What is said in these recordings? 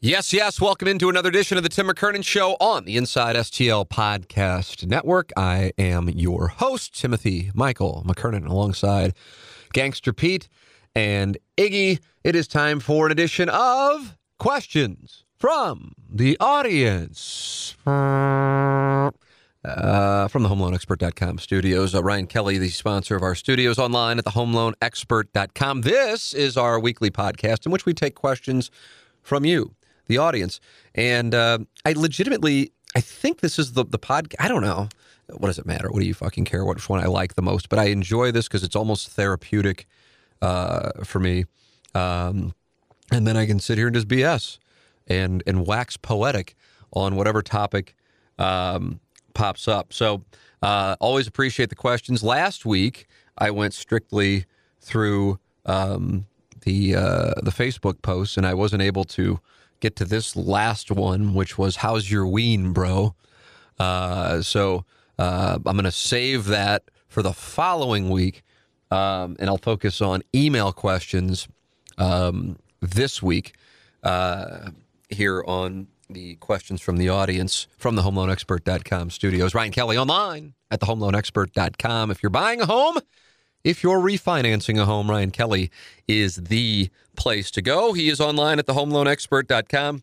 Yes, yes. Welcome into another edition of the Tim McKernan Show on the Inside STL Podcast Network. I am your host, Timothy Michael McKernan, alongside Gangster Pete and Iggy. It is time for an edition of Questions from the Audience. Uh, from the HomeLoanExpert.com studios. Uh, Ryan Kelly, the sponsor of our studios online at the HomeLoanExpert.com. This is our weekly podcast in which we take questions from you the audience. And uh, I legitimately, I think this is the the pod. I don't know. What does it matter? What do you fucking care? Which one I like the most? But I enjoy this because it's almost therapeutic uh, for me. Um, and then I can sit here and just BS and and wax poetic on whatever topic um, pops up. So uh, always appreciate the questions. Last week I went strictly through um, the uh, the Facebook posts, and I wasn't able to get to this last one, which was "How's your ween, bro?" Uh, so uh, I'm going to save that for the following week, um, and I'll focus on email questions um, this week uh, here on the questions from the audience from the HomeLoanExpert.com studios. Ryan Kelly online at the HomeLoanExpert.com. If you're buying a home. If you're refinancing a home, Ryan Kelly is the place to go. He is online at thehomeloanexpert.com.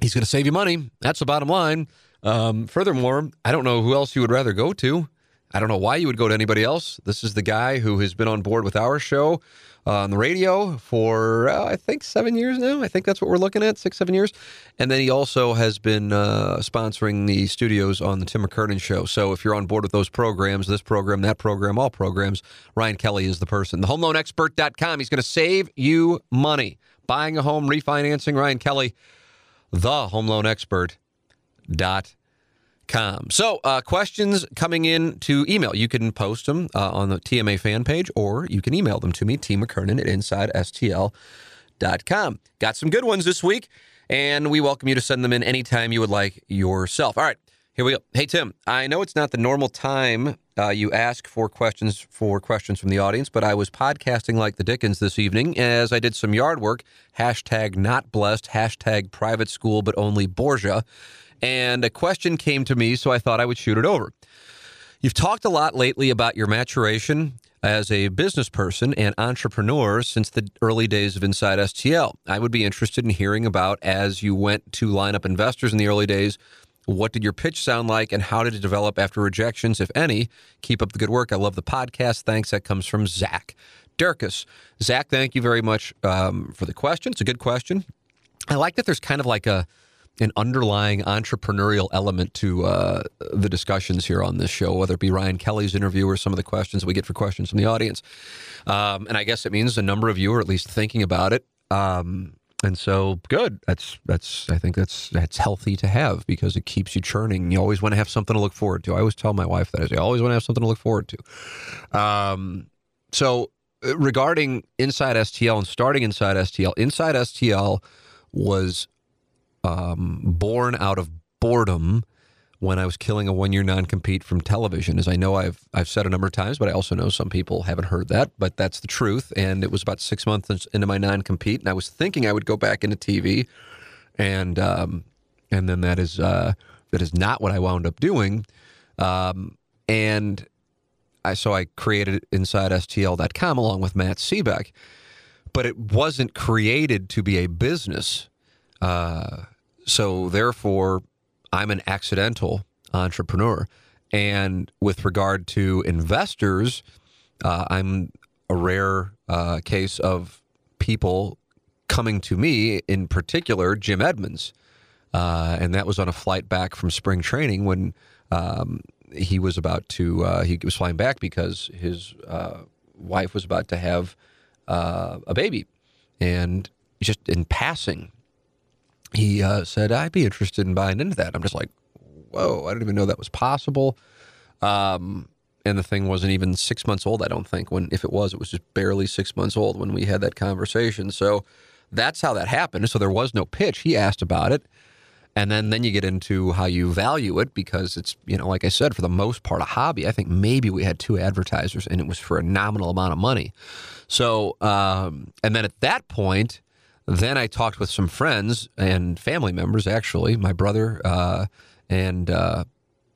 He's going to save you money. That's the bottom line. Um, furthermore, I don't know who else you would rather go to. I don't know why you would go to anybody else. This is the guy who has been on board with our show uh, on the radio for, uh, I think, seven years now. I think that's what we're looking at, six, seven years. And then he also has been uh, sponsoring the studios on the Tim McKernan show. So if you're on board with those programs, this program, that program, all programs, Ryan Kelly is the person. The HomeLoanExpert.com. He's going to save you money. Buying a home, refinancing, Ryan Kelly, the HomeLoanExpert.com. Com. So, uh, questions coming in to email. You can post them uh, on the TMA fan page or you can email them to me, T. McKernan at InsideSTL.com. Got some good ones this week, and we welcome you to send them in anytime you would like yourself. All right, here we go. Hey, Tim, I know it's not the normal time uh, you ask for questions for questions from the audience, but I was podcasting like the Dickens this evening as I did some yard work. Hashtag not blessed, hashtag private school, but only Borgia and a question came to me, so I thought I would shoot it over. You've talked a lot lately about your maturation as a business person and entrepreneur since the early days of Inside STL. I would be interested in hearing about as you went to line up investors in the early days. What did your pitch sound like and how did it develop after rejections, if any? Keep up the good work. I love the podcast. Thanks. That comes from Zach Durkis. Zach, thank you very much um, for the question. It's a good question. I like that there's kind of like a an underlying entrepreneurial element to uh, the discussions here on this show, whether it be Ryan Kelly's interview or some of the questions we get for questions from the audience. Um, and I guess it means a number of you are at least thinking about it. Um, and so good. That's that's I think that's that's healthy to have because it keeps you churning. You always want to have something to look forward to. I always tell my wife that I say, always want to have something to look forward to. Um, so uh, regarding Inside STL and starting Inside STL, Inside STL was um, born out of boredom when I was killing a one-year non-compete from television. As I know I've I've said a number of times, but I also know some people haven't heard that, but that's the truth. And it was about six months into my non-compete, and I was thinking I would go back into TV, and um, and then that is uh, that is not what I wound up doing. Um, and I so I created InsideSTL.com along with Matt Seebeck, but it wasn't created to be a business. Uh, so therefore, I'm an accidental entrepreneur. And with regard to investors, uh, I'm a rare uh, case of people coming to me, in particular, Jim Edmonds. Uh, and that was on a flight back from spring training when um, he was about to, uh, he was flying back because his uh, wife was about to have uh, a baby. And just in passing, he uh, said, I'd be interested in buying into that. I'm just like, whoa, I didn't even know that was possible. Um, and the thing wasn't even six months old, I don't think. When if it was, it was just barely six months old when we had that conversation. So that's how that happened. So there was no pitch. He asked about it. And then, then you get into how you value it because it's, you know, like I said, for the most part, a hobby. I think maybe we had two advertisers and it was for a nominal amount of money. So, um, and then at that point, then I talked with some friends and family members, actually, my brother uh, and uh,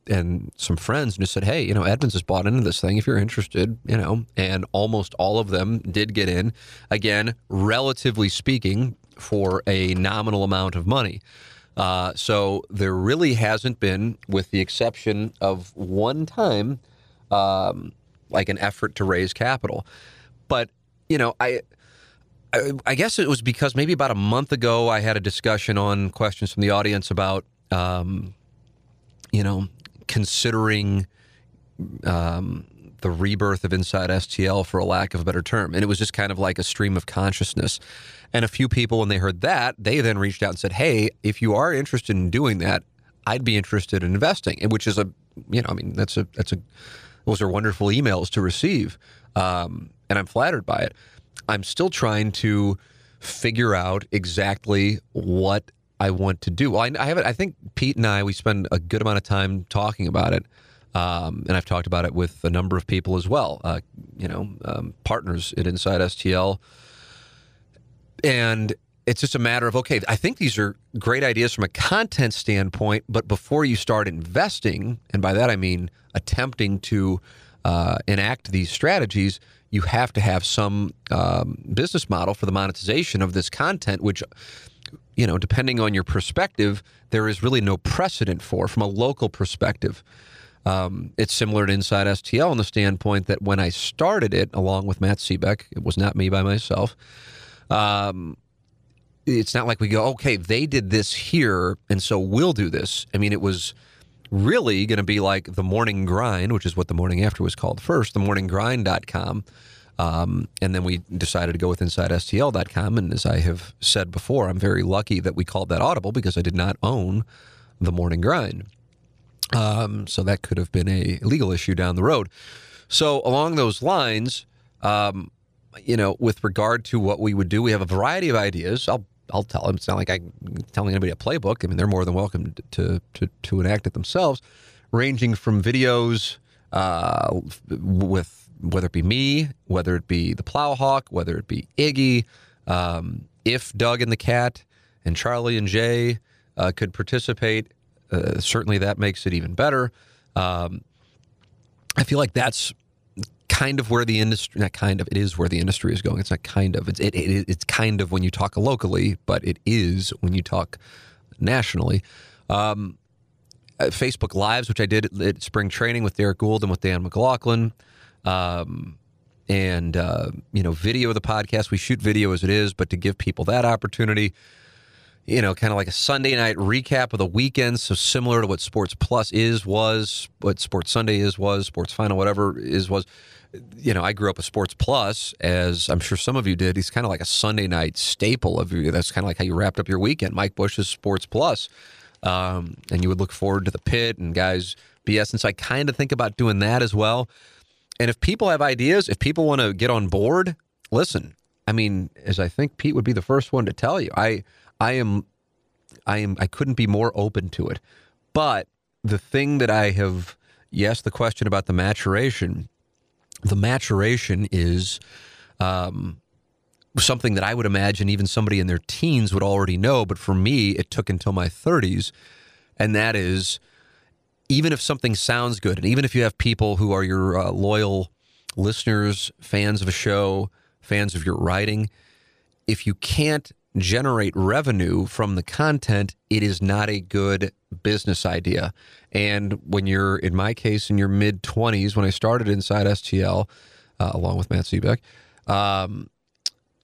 and some friends, and just said, "Hey, you know, Edmonds has bought into this thing. If you're interested, you know." And almost all of them did get in. Again, relatively speaking, for a nominal amount of money. Uh, so there really hasn't been, with the exception of one time, um, like an effort to raise capital. But you know, I I, guess it was because maybe about a month ago I had a discussion on questions from the audience about, um, you know, considering um, the rebirth of Inside STL, for a lack of a better term. And it was just kind of like a stream of consciousness. And a few people, when they heard that, they then reached out and said, "Hey, if you are interested in doing that, I'd be interested in investing." Which is a, you know, I mean, that's a that's a those are wonderful emails to receive, um, and I'm flattered by it. I'm still trying to figure out exactly what I want to do. Well, I, I have I think Pete and I we spend a good amount of time talking about it, um, and I've talked about it with a number of people as well. Uh, you know, um, partners at Inside STL, and it's just a matter of okay. I think these are great ideas from a content standpoint, but before you start investing, and by that I mean attempting to uh, enact these strategies, you have to have some um, business model for the monetization of this content, which, you know, depending on your perspective, there is really no precedent for from a local perspective. Um, it's similar to Inside STL in the standpoint that when I started it, along with Matt Seebeck, it was not me by myself. Um, it's not like we go, okay, they did this here, and so we'll do this. I mean, it was really going to be like the morning grind, which is what the morning after was called first, the morninggrind.com. Um, and then we decided to go with InsideSTL.com. And as I have said before, I'm very lucky that we called that Audible because I did not own the morning grind. Um, so that could have been a legal issue down the road. So along those lines, um, you know, with regard to what we would do, we have a variety of ideas. I'll I'll tell them. It's not like I'm telling anybody a playbook. I mean, they're more than welcome to to to enact it themselves, ranging from videos uh, with whether it be me, whether it be the Plowhawk, whether it be Iggy, um, if Doug and the cat and Charlie and Jay uh, could participate, uh, certainly that makes it even better. Um, I feel like that's kind of where the industry not kind of it is where the industry is going. It's not kind of it's it, it, it's kind of when you talk locally but it is when you talk nationally. Um, uh, facebook lives which i did at, spring training with Derrick Goold and with dan mclaughlin um, and uh, you know video of the podcast. We shoot video as it is but to give people that opportunity you know, kind of like a Sunday night recap of the weekend. So similar to what Sports Plus is, was, what Sports Sunday is, was, Sports Final, whatever is, was you know, I grew up with Sports Plus, as I'm sure some of you did. He's kind of like a Sunday night staple of you. That's kind of like how you wrapped up your weekend. Mike Bush's Sports Plus, um, and you would look forward to the pit and guys BS. And so I kind of think about doing that as well. And if people have ideas, if people want to get on board, listen. I mean, as I think Pete would be the first one to tell you, I, I am, I am, I couldn't be more open to it. But the thing that I have, yes, the question about the maturation the maturation is um, something that I would imagine even somebody in their teens would already know. But for me, it took until my 30s. And that is even if something sounds good, and even if you have people who are your uh, loyal listeners, fans of a show, fans of your writing, if you can't generate revenue from the content, it is not a good business idea. And when you're, in my case, in your mid 20s, when I started inside STL, uh, along with Matt Seebeck, um,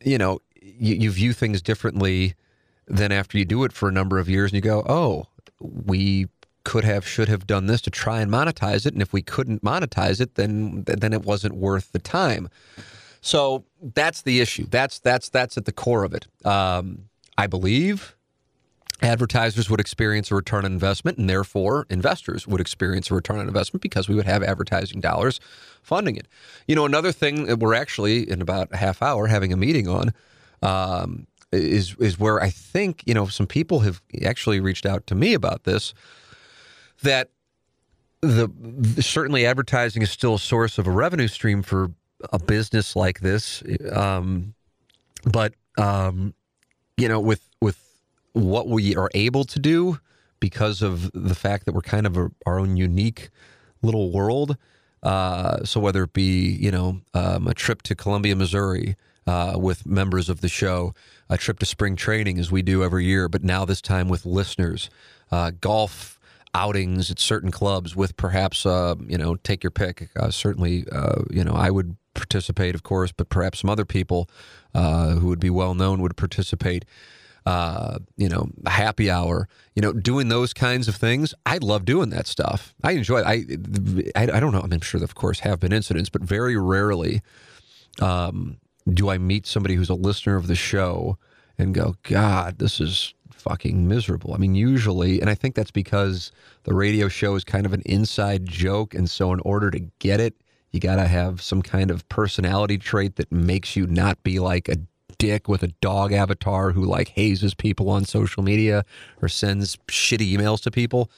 you know, you, you view things differently than after you do it for a number of years and you go, oh, we could have, should have done this to try and monetize it. And if we couldn't monetize it, then, then it wasn't worth the time. So that's the issue. That's, that's, that's at the core of it. Um, I believe advertisers would experience a return on investment and therefore investors would experience a return on investment because we would have advertising dollars funding it. You know, another thing that we're actually in about a half hour having a meeting on um, is is where I think you know some people have actually reached out to me about this that the certainly advertising is still a source of a revenue stream for a business like this, um, but um, you know with with what we are able to do because of the fact that we're kind of a, our own unique little world. Uh, so whether it be you know um, a trip to Columbia, Missouri uh, with members of the show, a trip to spring training as we do every year, but now this time with listeners, uh, golf outings at certain clubs with perhaps uh, you know take your pick. Uh, certainly, uh, you know I would participate, of course, but perhaps some other people who would be well known would participate uh, you know, happy hour, you know, doing those kinds of things. I love doing that stuff. I enjoy it. I, I, I don't know. I'm sure, of course, have been incidents, but very rarely um, do I meet somebody who's a listener of the show and go, God, this is fucking miserable. I mean, usually, and I think that's because the radio show is kind of an inside joke. And so, in order to get it, you got to have some kind of personality trait that makes you not be like a dick with a dog avatar who like hazes people on social media or sends shitty emails to people.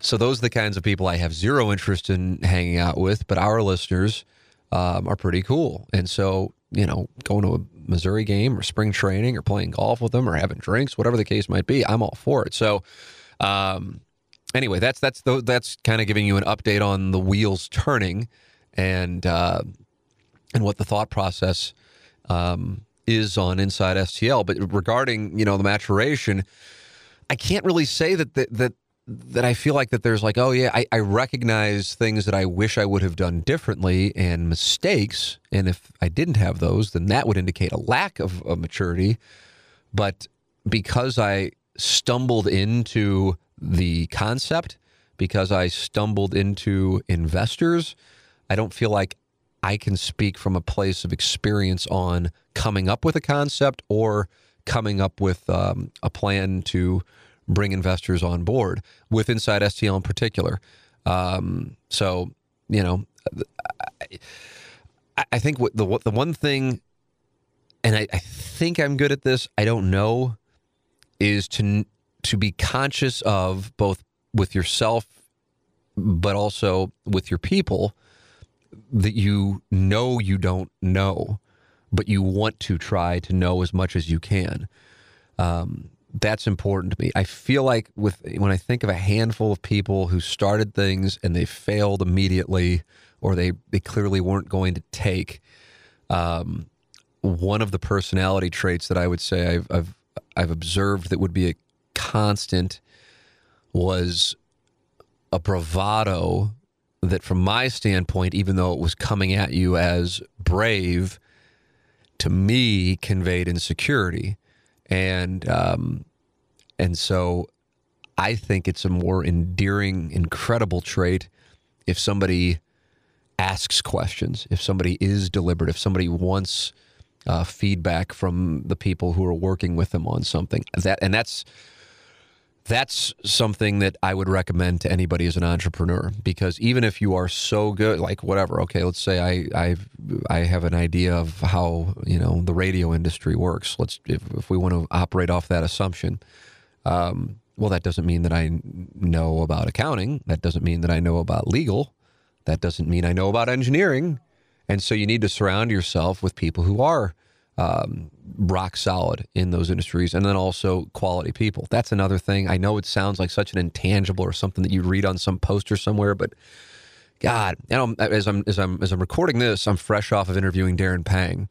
So those are the kinds of people I have zero interest in hanging out with. But our listeners um, are pretty cool, and so you know, going to a Missouri game or spring training or playing golf with them or having drinks, whatever the case might be, I'm all for it. So. Um, anyway, that's that's the, that's kind of giving you an update on the wheels turning and uh, and what the thought process um, is on Inside STL. But regarding you know the maturation, I can't really say that that that, that I feel like that there's like oh yeah I, I recognize things that I wish I would have done differently and mistakes, and if I didn't have those, then that would indicate a lack of, of maturity. But because I stumbled into the concept, because I stumbled into investors, I don't feel like I can speak from a place of experience on coming up with a concept or coming up with um, a plan to bring investors on board with Inside STL in particular. Um, so, you know, I, I think what the the one thing, and I, I think I'm good at this. I don't know, is to to be conscious of both with yourself, but also with your people that you know you don't know, but you want to try to know as much as you can. Um, that's important to me. I feel like with when I think of a handful of people who started things and they failed immediately, or they they clearly weren't going to take. Um, one of the personality traits that I would say I've, I've I've observed that would be a constant was a bravado that, from my standpoint, even though it was coming at you as brave, to me conveyed insecurity, and um, and so I think it's a more endearing, incredible trait if somebody asks questions, if somebody is deliberate, if somebody wants uh, feedback from the people who are working with them on something. That and that's that's something that I would recommend to anybody as an entrepreneur because even if you are so good, like whatever, okay, let's say I I I have an idea of how you know the radio industry works. Let's if, if we want to operate off that assumption. Um, well, that doesn't mean that I know about accounting. That doesn't mean that I know about legal. That doesn't mean I know about engineering. And so you need to surround yourself with people who are um, rock solid in those industries, and then also quality people. That's another thing. I know it sounds like such an intangible or something that you read on some poster somewhere, but God, you know, as I'm as I'm as I'm recording this, I'm fresh off of interviewing Darren Pang,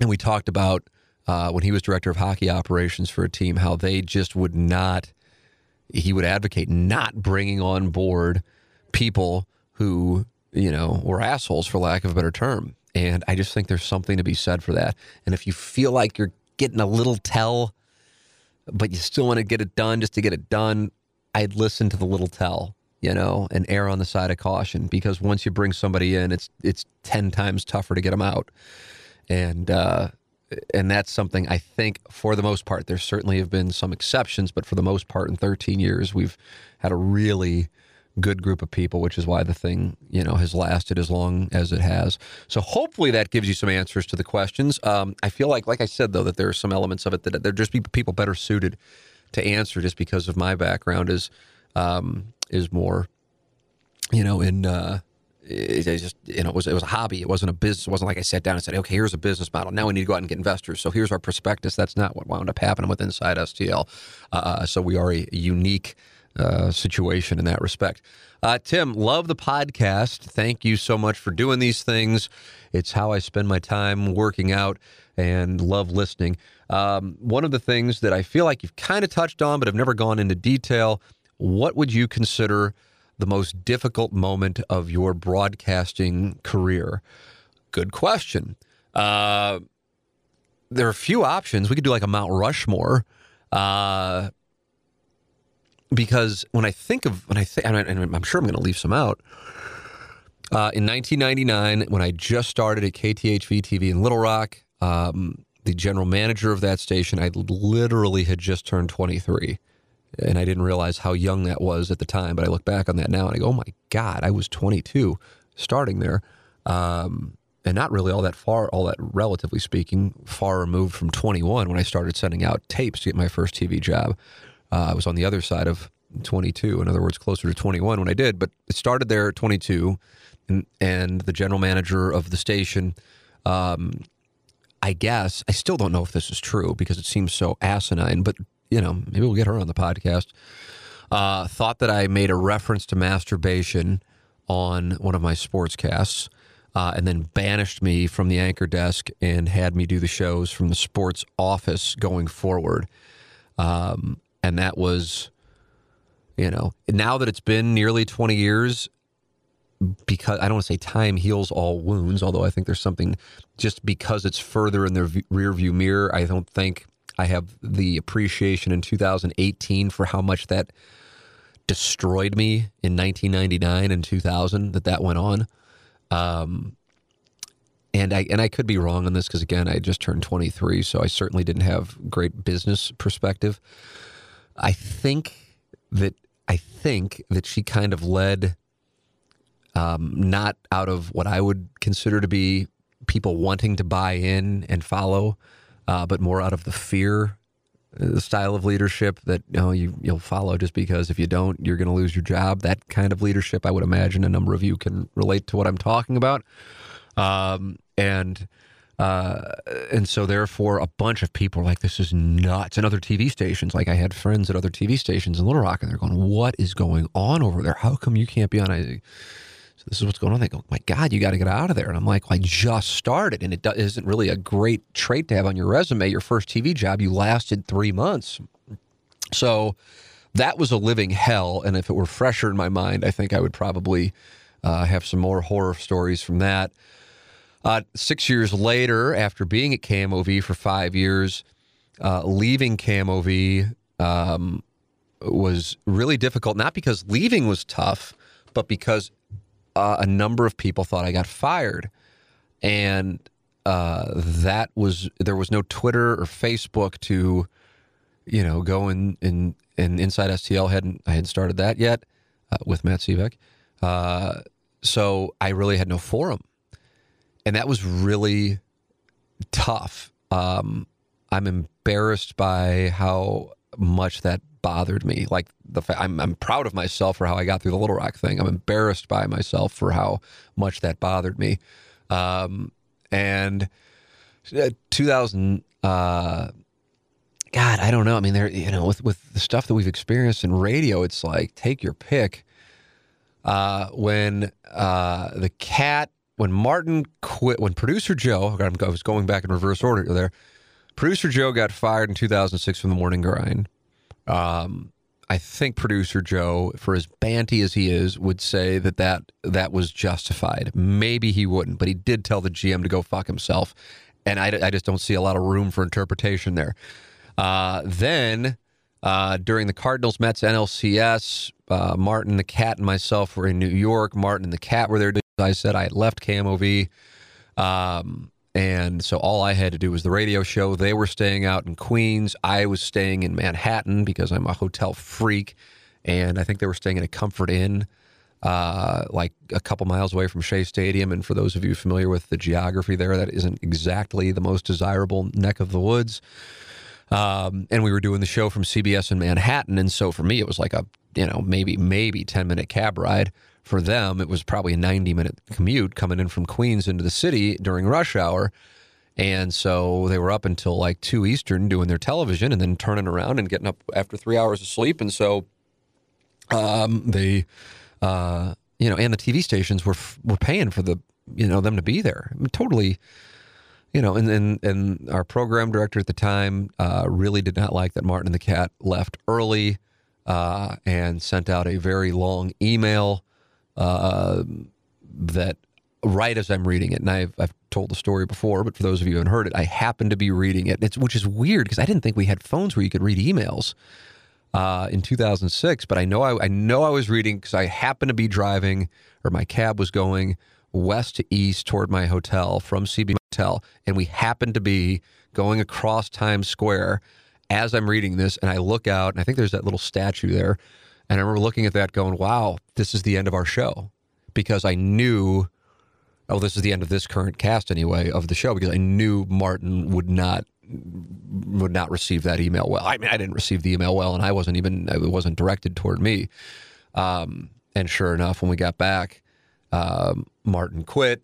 and we talked about uh, when he was director of hockey operations for a team how they just would not. He would advocate not bringing on board people who you know were assholes, for lack of a better term. And I just think there's something to be said for that. And if you feel like you're getting a little tell, but you still want to get it done just to get it done, I'd listen to the little tell, you know, and err on the side of caution because once you bring somebody in, it's it's ten times tougher to get them out. And uh, and that's something I think for the most part, there certainly have been some exceptions, but for the most part, in 13 years, we've had a really good group of people, which is why the thing, you know, has lasted as long as it has. So hopefully that gives you some answers to the questions. Um, I feel like, like I said, though, that there are some elements of it that there just be people better suited to answer just because of my background is um, is more, you know, in uh, it, just you know it was it was a hobby. It wasn't a business. It wasn't like I sat down and said, okay, here's a business model. Now we need to go out and get investors. So here's our prospectus. That's not what wound up happening with Inside STL. Uh, so we are a unique uh, situation in that respect. Uh, Tim, love the podcast. Thank you so much for doing these things. It's how I spend my time working out and love listening. Um, one of the things that I feel like you've kind of touched on, but have never gone into detail. What would you consider the most difficult moment of your broadcasting career? Good question. Uh, there are a few options. We could do like a Mount Rushmore. Uh, because when I think of when I think, and I'm sure I'm going to leave some out. Uh, in 1999, when I just started at KTHV TV in Little Rock, um, the general manager of that station, I literally had just turned 23. And I didn't realize how young that was at the time. But I look back on that now and I go, oh my God, I was 22 starting there. Um, and not really all that far, all that relatively speaking, far removed from 21 when I started sending out tapes to get my first TV job. Uh, I was on the other side of 22, in other words, closer to 21 when I did, but it started there at 22. And, and the general manager of the station, um, I guess, I still don't know if this is true because it seems so asinine, but, you know, maybe we'll get her on the podcast. Uh, thought that I made a reference to masturbation on one of my sportscasts. Uh, and then banished me from the anchor desk and had me do the shows from the sports office going forward. Um, and that was you know now that it's been nearly 20 years because I don't want to say time heals all wounds, although I think there's something just because it's further in the rear view mirror. I don't think I have the appreciation in 2018 for how much that destroyed me in 1999 and 2000 that that went on. Um, and I and I could be wrong on this because again I just turned 23, so I certainly didn't have great business perspective. I think that I think that she kind of led um, not out of what I would consider to be people wanting to buy in and follow, uh, but more out of the fear the uh, style of leadership that you know you you'll follow just because if you don't you're going to lose your job. That kind of leadership i would imagine a number of you can relate to what i'm talking about. Um, and uh, and so, therefore, a bunch of people are like, this is nuts. And other TV stations, like I had friends at other TV stations in Little Rock, and they're going, what is going on over there? How come you can't be on? I, so this is what's going on. They go, my God, you got to get out of there. And I'm like, well, I just started, and it do- isn't really a great trait to have on your resume. Your first TV job, you lasted three months. So that was a living hell. And if it were fresher in my mind, I think I would probably uh, have some more horror stories from that. Uh, six years later, after being at KMOV for five years, uh, leaving KMOV um, was really difficult. Not because leaving was tough, but because uh, a number of people thought I got fired, and uh, that was there was no Twitter or Facebook to, you know, go and in, in, in Inside STL hadn't I hadn't started that yet uh, with Matt Seebeck, uh, so I really had no forum and that was really tough. Um, I'm embarrassed by how much that bothered me. Like the fa- I'm I'm proud of myself for how I got through the Little Rock thing. I'm embarrassed by myself for how much that bothered me. Um, and uh, 2000 uh, God, I don't know. I mean, there, you know, with with the stuff that we've experienced in radio, it's like take your pick. Uh, when uh, the cat when Martin quit, when producer Joe, I was going back in reverse order there. Producer Joe got fired in 2006 from the Morning Grind. Um, I think producer Joe, for as banty as he is, would say that that, that was justified. Maybe he wouldn't, but he did tell the GM to go fuck himself. And I, I just don't see a lot of room for interpretation there. Uh, then uh, during the Cardinals Mets NLCS, uh, Martin the Cat and myself were in New York. Martin and the Cat were there I said I had left KMOV. Um, and so all I had to do was the radio show. They were staying out in Queens. I was staying in Manhattan because I'm a hotel freak. And I think they were staying in a Comfort Inn, uh, like a couple miles away from Shea Stadium. And for those of you familiar with the geography there, that isn't exactly the most desirable neck of the woods. Um, and we were doing the show from CBS in Manhattan. And so for me, it was like a, you know, maybe, maybe 10 minute cab ride. For them, it was probably a 90 minute commute coming in from Queens into the city during rush hour. And so they were up until like 2 Eastern doing their television and then turning around and getting up after three hours of sleep. And so um, they, uh, you know, and the TV stations were were paying for the, you know, them to be there. I mean, totally, you know, and, and and our program director at the time uh, really did not like that Martin and the Cat left early uh, and sent out a very long email uh, that right as I'm reading it, and I've, I've told the story before, but for those of you who haven't heard it, I happened to be reading it, it's, which is weird because I didn't think we had phones where you could read emails uh, in 2006. But I know I, I know I was reading because I happened to be driving, or my cab was going west to east toward my hotel from CB Hotel, and we happened to be going across Times Square as I'm reading this, and I look out, and I think there's that little statue there, and I remember looking at that, going, "Wow, this is the end of our show," because I knew. Oh, this is the end of this current cast anyway of the show because I knew Martin would not would not receive that email well. I mean, I didn't receive the email well, and I wasn't even it wasn't directed toward me. Um, and sure enough, when we got back, um, Martin quit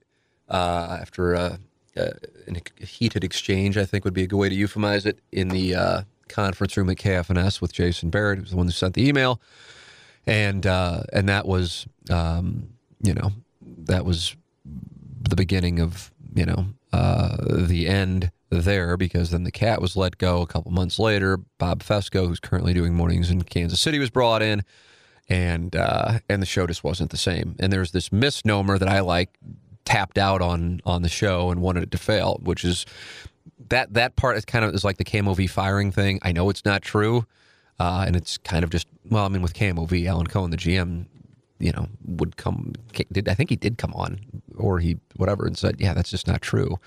uh, after a, a, a, heated exchange. I think would be a good way to euphemize it in the uh, conference room at KFNS with Jason Barrett, who was the one who sent the email, and uh, and that was um, you know that was the beginning of you know uh, the end there because then the cat was let go a couple months later. Bob Fescoe, who's currently doing mornings in Kansas City, was brought in, and uh, and the show just wasn't the same. And there's this misnomer that I like tapped out on on the show and wanted it to fail, which is that that part is kind of is like the KMOV firing thing. I know it's not true, uh, and it's kind of just well, I mean, with KMOV, Alan Cohen, the GM, you know, would come. Did I think he did come on, or he whatever, and said, yeah, that's just not true.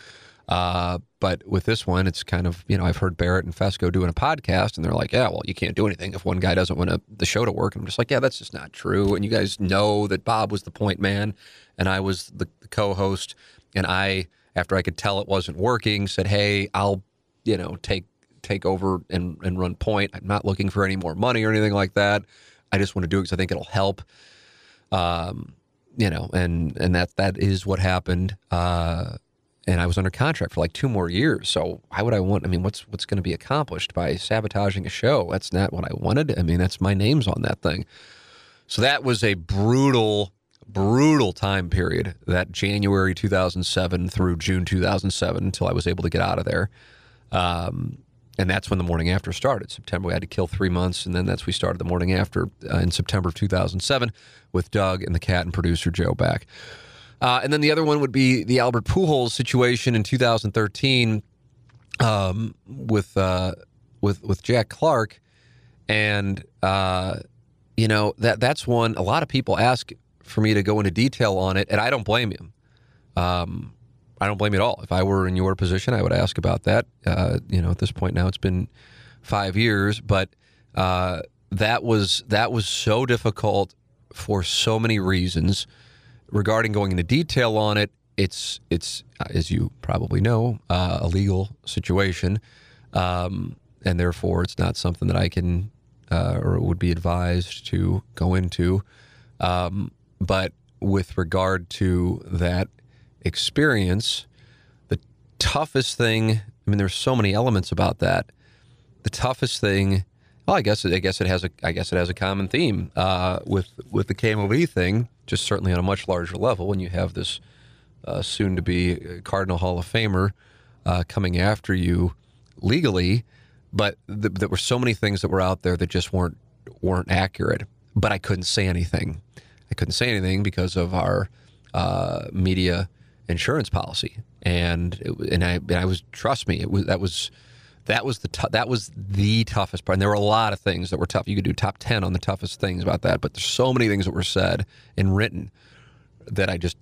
Uh, but with this one, it's kind of, you know, I've heard Barrett and Fescoe doing a podcast and they're like, yeah, well, you can't do anything if one guy doesn't want a, the show to work. I'm just like, yeah, that's just not true. And you guys know that Bob was the point man and I was the, the co host. And I, after I could tell it wasn't working, said, hey, I'll, you know, take take over and, and run point. I'm not looking for any more money or anything like that. I just want to do it because I think it'll help. Um, you know, and and that that is what happened. Uh, and I was under contract for like two more years. So why would I want? I mean, what's what's going to be accomplished by sabotaging a show? That's not what I wanted. I mean, that's my name's on that thing. So that was a brutal, brutal time period. That January 2007 through June 2007 until I was able to get out of there. Um, and that's when the morning after started. September, we had to kill three months, and then that's we started the morning after uh, in September of 2007 with Doug and the cat and producer Joe back. Uh, and then the other one would be the Albert Pujols situation in 2013 um, with uh, with with Jack Clark, and uh, you know that that's one. A lot of people ask for me to go into detail on it, and I don't blame you. Um, I don't blame you at all. If I were in your position, I would ask about that. Uh, you know, at this point now, it's been five years, but uh, that was that was so difficult for so many reasons regarding going into detail on it, it's it's as you probably know uh, a legal situation, um, and therefore it's not something that I can uh, or would be advised to go into. Um, but with regard to that experience, the toughest thing. I mean, there's so many elements about that. The toughest thing. Well, I guess I guess it has a I guess it has a common theme uh, with with the KMOV thing just certainly on a much larger level when you have this uh, soon to be Cardinal Hall of Famer uh, coming after you legally. But th- there were so many things that were out there that just weren't weren't accurate. But I couldn't say anything. I couldn't say anything because of our uh, media insurance policy, and it, and I and I was trust me, it was that was that was the t- that was the toughest part. And there were a lot of things that were tough. You could do top ten on the toughest things about that, but there's so many things that were said and written that I just,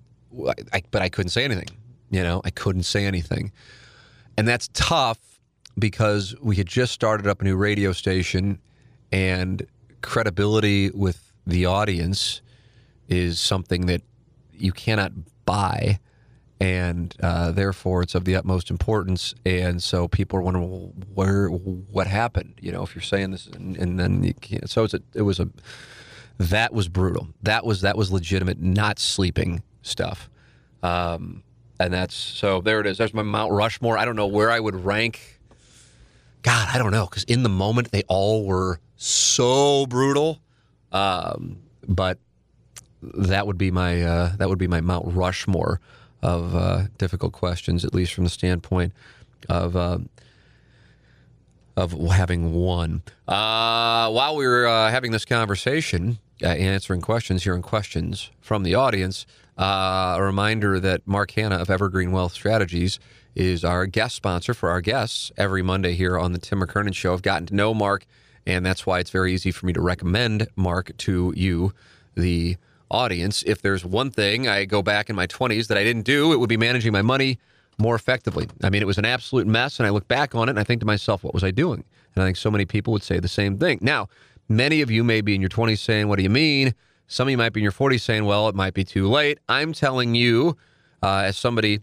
I, but I couldn't say anything You know, I couldn't say anything. And that's tough because we had just started up a new radio station and credibility with the audience is something that you cannot buy and uh, therefore it's of the utmost importance. And so people are wondering, well, where, what happened? You know, if you're saying this, and, and then you can't. So a, it was a, that was brutal. That was that was legitimate, not sleeping stuff. Um, and that's so there it is. There's my Mount Rushmore. I don't know where I would rank. God, I don't know because in the moment they all were so brutal. Um, but that would be my uh, that would be my Mount Rushmore of uh, difficult questions, at least from the standpoint of uh, of having won. Uh, while we were uh, having this conversation, uh, answering questions, hearing questions from the audience, a reminder that Mark Hanna of Evergreen Wealth Strategies is our guest sponsor for our guests every Monday here on the Tim McKernan Show. I've gotten to know Mark, and that's why it's very easy for me to recommend Mark to you, the audience. If there's one thing I go back in my 20s that I didn't do, it would be managing my money more effectively. I mean, it was an absolute mess, and I look back on it and I think to myself, what was I doing? And I think so many people would say the same thing. Now, many of you may be in your 20s saying, What do you mean? Some of you might be in your 40s saying, Well, it might be too late. I'm telling you, uh, as somebody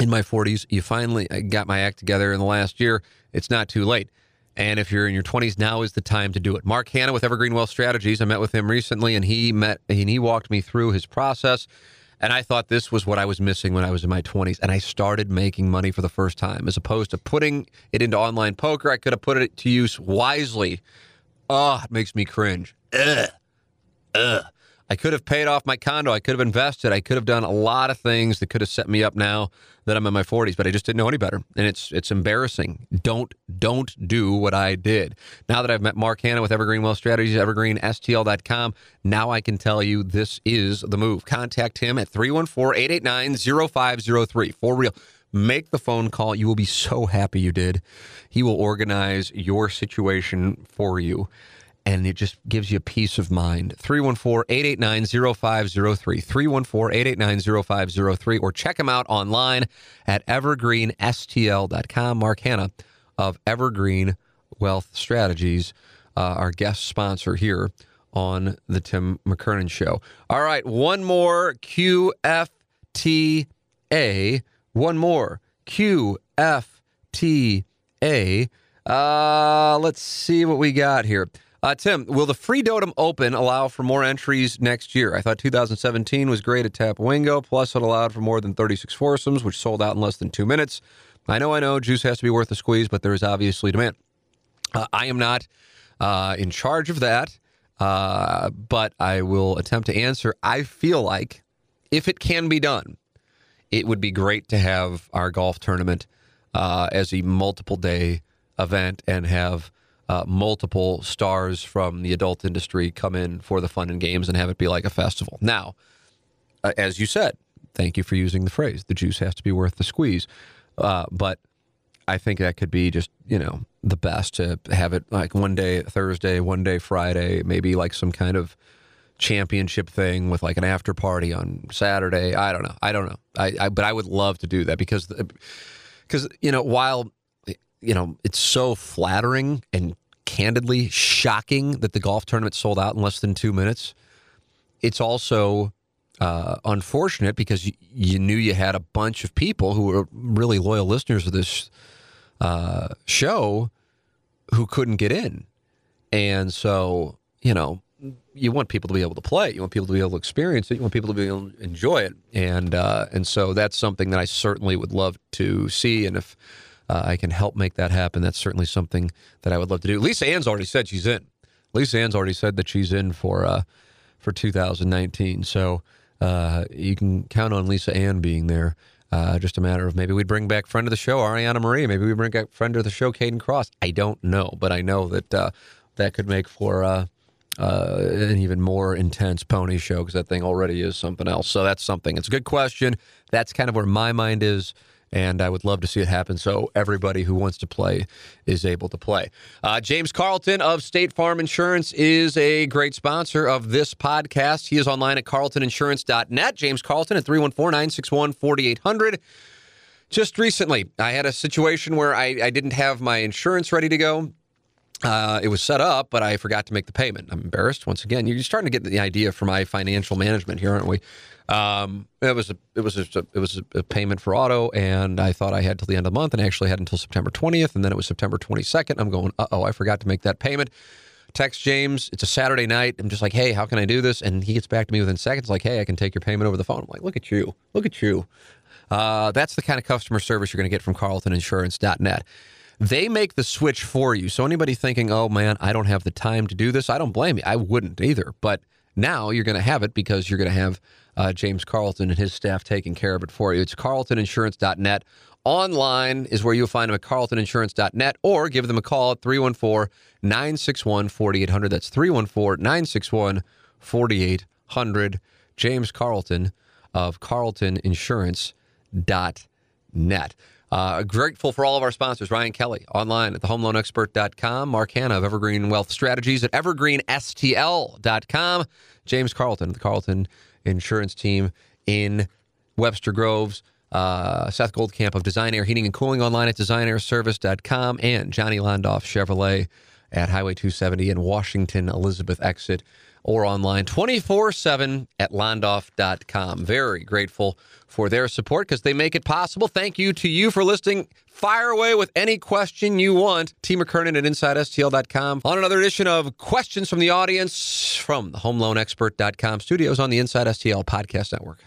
in my 40s, you finally got my act together in the last year, it's not too late. And if you're in your 20s, now is the time to do it. Mark Hanna with Evergreen Wealth Strategies. I met with him recently, and he met and he walked me through his process. And I thought this was what I was missing when I was in my 20s. And I started making money for the first time, as opposed to putting it into online poker. I could have put it to use wisely. Oh, it makes me cringe. Ugh. Ugh. I could have paid off my condo. I could have invested. I could have done a lot of things that could have set me up now that I'm in my 40s, but I just didn't know any better. And it's it's embarrassing. Don't don't do what I did. Now that I've met Mark Hanna with Evergreen Wealth Strategies, evergreenstl.com, now I can tell you this is the move. Contact him at 314-889-0503. For real. Make the phone call. You will be so happy you did. He will organize your situation for you and it just gives you peace of mind. 314 889 0503. 314 889 0503. Or check them out online at evergreenstl.com. Mark Hanna of Evergreen Wealth Strategies, uh, our guest sponsor here on the Tim McKernan Show. All right, one more QFTA. One more QFTA. Uh, let's see what we got here. Uh, Tim, will the Freedom Open allow for more entries next year? I thought 2017 was great at Tapawingo. Plus, it allowed for more than 36 foursomes, which sold out in less than two minutes. I know, I know, juice has to be worth the squeeze, but there is obviously demand. Uh, I am not uh, in charge of that, uh, but I will attempt to answer. I feel like if it can be done, it would be great to have our golf tournament uh, as a multiple day event and have uh, multiple stars from the adult industry come in for the fun and games and have it be like a festival. Now, uh, as you said, thank you for using the phrase. The juice has to be worth the squeeze. Uh, but I think that could be just, you know, the best to have it like one day Thursday, one day Friday, maybe like some kind of championship thing with like an after party on Saturday. I don't know. I don't know. I, I but I would love to do that because because you know while you know, it's so flattering and candidly shocking that the golf tournament sold out in less than two minutes. It's also uh, unfortunate because you, you, knew you had a bunch of people who were really loyal listeners of this uh, show who couldn't get in. And so, you know, you want people to be able to play. You want people to be able to experience it. You want people to be able to enjoy it. And uh, and so that's something that I certainly would love to see. And if uh, I can help make that happen. That's certainly something that I would love to do. Lisa Ann's already said she's in. Lisa Ann's already said that she's in for uh, for 2019. So uh, you can count on Lisa Ann being there. Uh, just a matter of maybe we'd bring back friend of the show, Ariana Marie. Maybe we bring back friend of the show, Kayden Kross. I don't know, but I know that uh, that could make for uh, uh, an even more intense pony show because that thing already is something else. So that's something. It's a good question. That's kind of where my mind is and I would love to see it happen so everybody who wants to play is able to play. Uh, James Carlton of State Farm Insurance is a great sponsor of this podcast. He is online at carltoninsurance.net. James Carlton at 314 961 4800. Just recently, I had a situation where I, I didn't have my insurance ready to go. Uh, it was set up, but I forgot to make the payment. I'm embarrassed once again. You're starting to get the idea for my financial management here, aren't we? Um, it was a it was a, it was a payment for auto, and I thought I had till the end of the month, and I actually had until September 20th, and then it was September 22nd. I'm going, uh oh, I forgot to make that payment. Text James. It's a Saturday night. I'm just like, hey, how can I do this? And he gets back to me within seconds, like, hey, I can take your payment over the phone. I'm like, look at you, look at you. Uh, that's the kind of customer service you're going to get from CarltonInsurance.net. They make the switch for you. So anybody thinking, oh man, I don't have the time to do this, I don't blame you. I wouldn't either. But now you're going to have it because you're going to have uh, James Carlton and his staff taking care of it for you. It's carltoninsurance.net. Online is where you'll find them at carltoninsurance.net or give them a call at 314 961 4800. That's 314 961 4800. James Carlton of carltoninsurance.net. Uh, grateful for all of our sponsors Ryan Kelly online at thehomeloanexpert.com, Mark Hanna of Evergreen Wealth Strategies at evergreenstl.com, James Carlton of the Carlton Insurance Team in Webster Groves. Uh, Seth Goldcamp of Design Air Heating and Cooling online at designairservice.com and Johnny Londoff Chevrolet at Highway 270 in Washington Elizabeth exit or online 24 7 at londoff.com. Very grateful for their support because they make it possible. Thank you to you for listening. Fire away with any question you want. T. McKernan at InsideSTL.com on another edition of Questions from the Audience from the HomeLoanExpert.com studios on the Inside STL Podcast Network.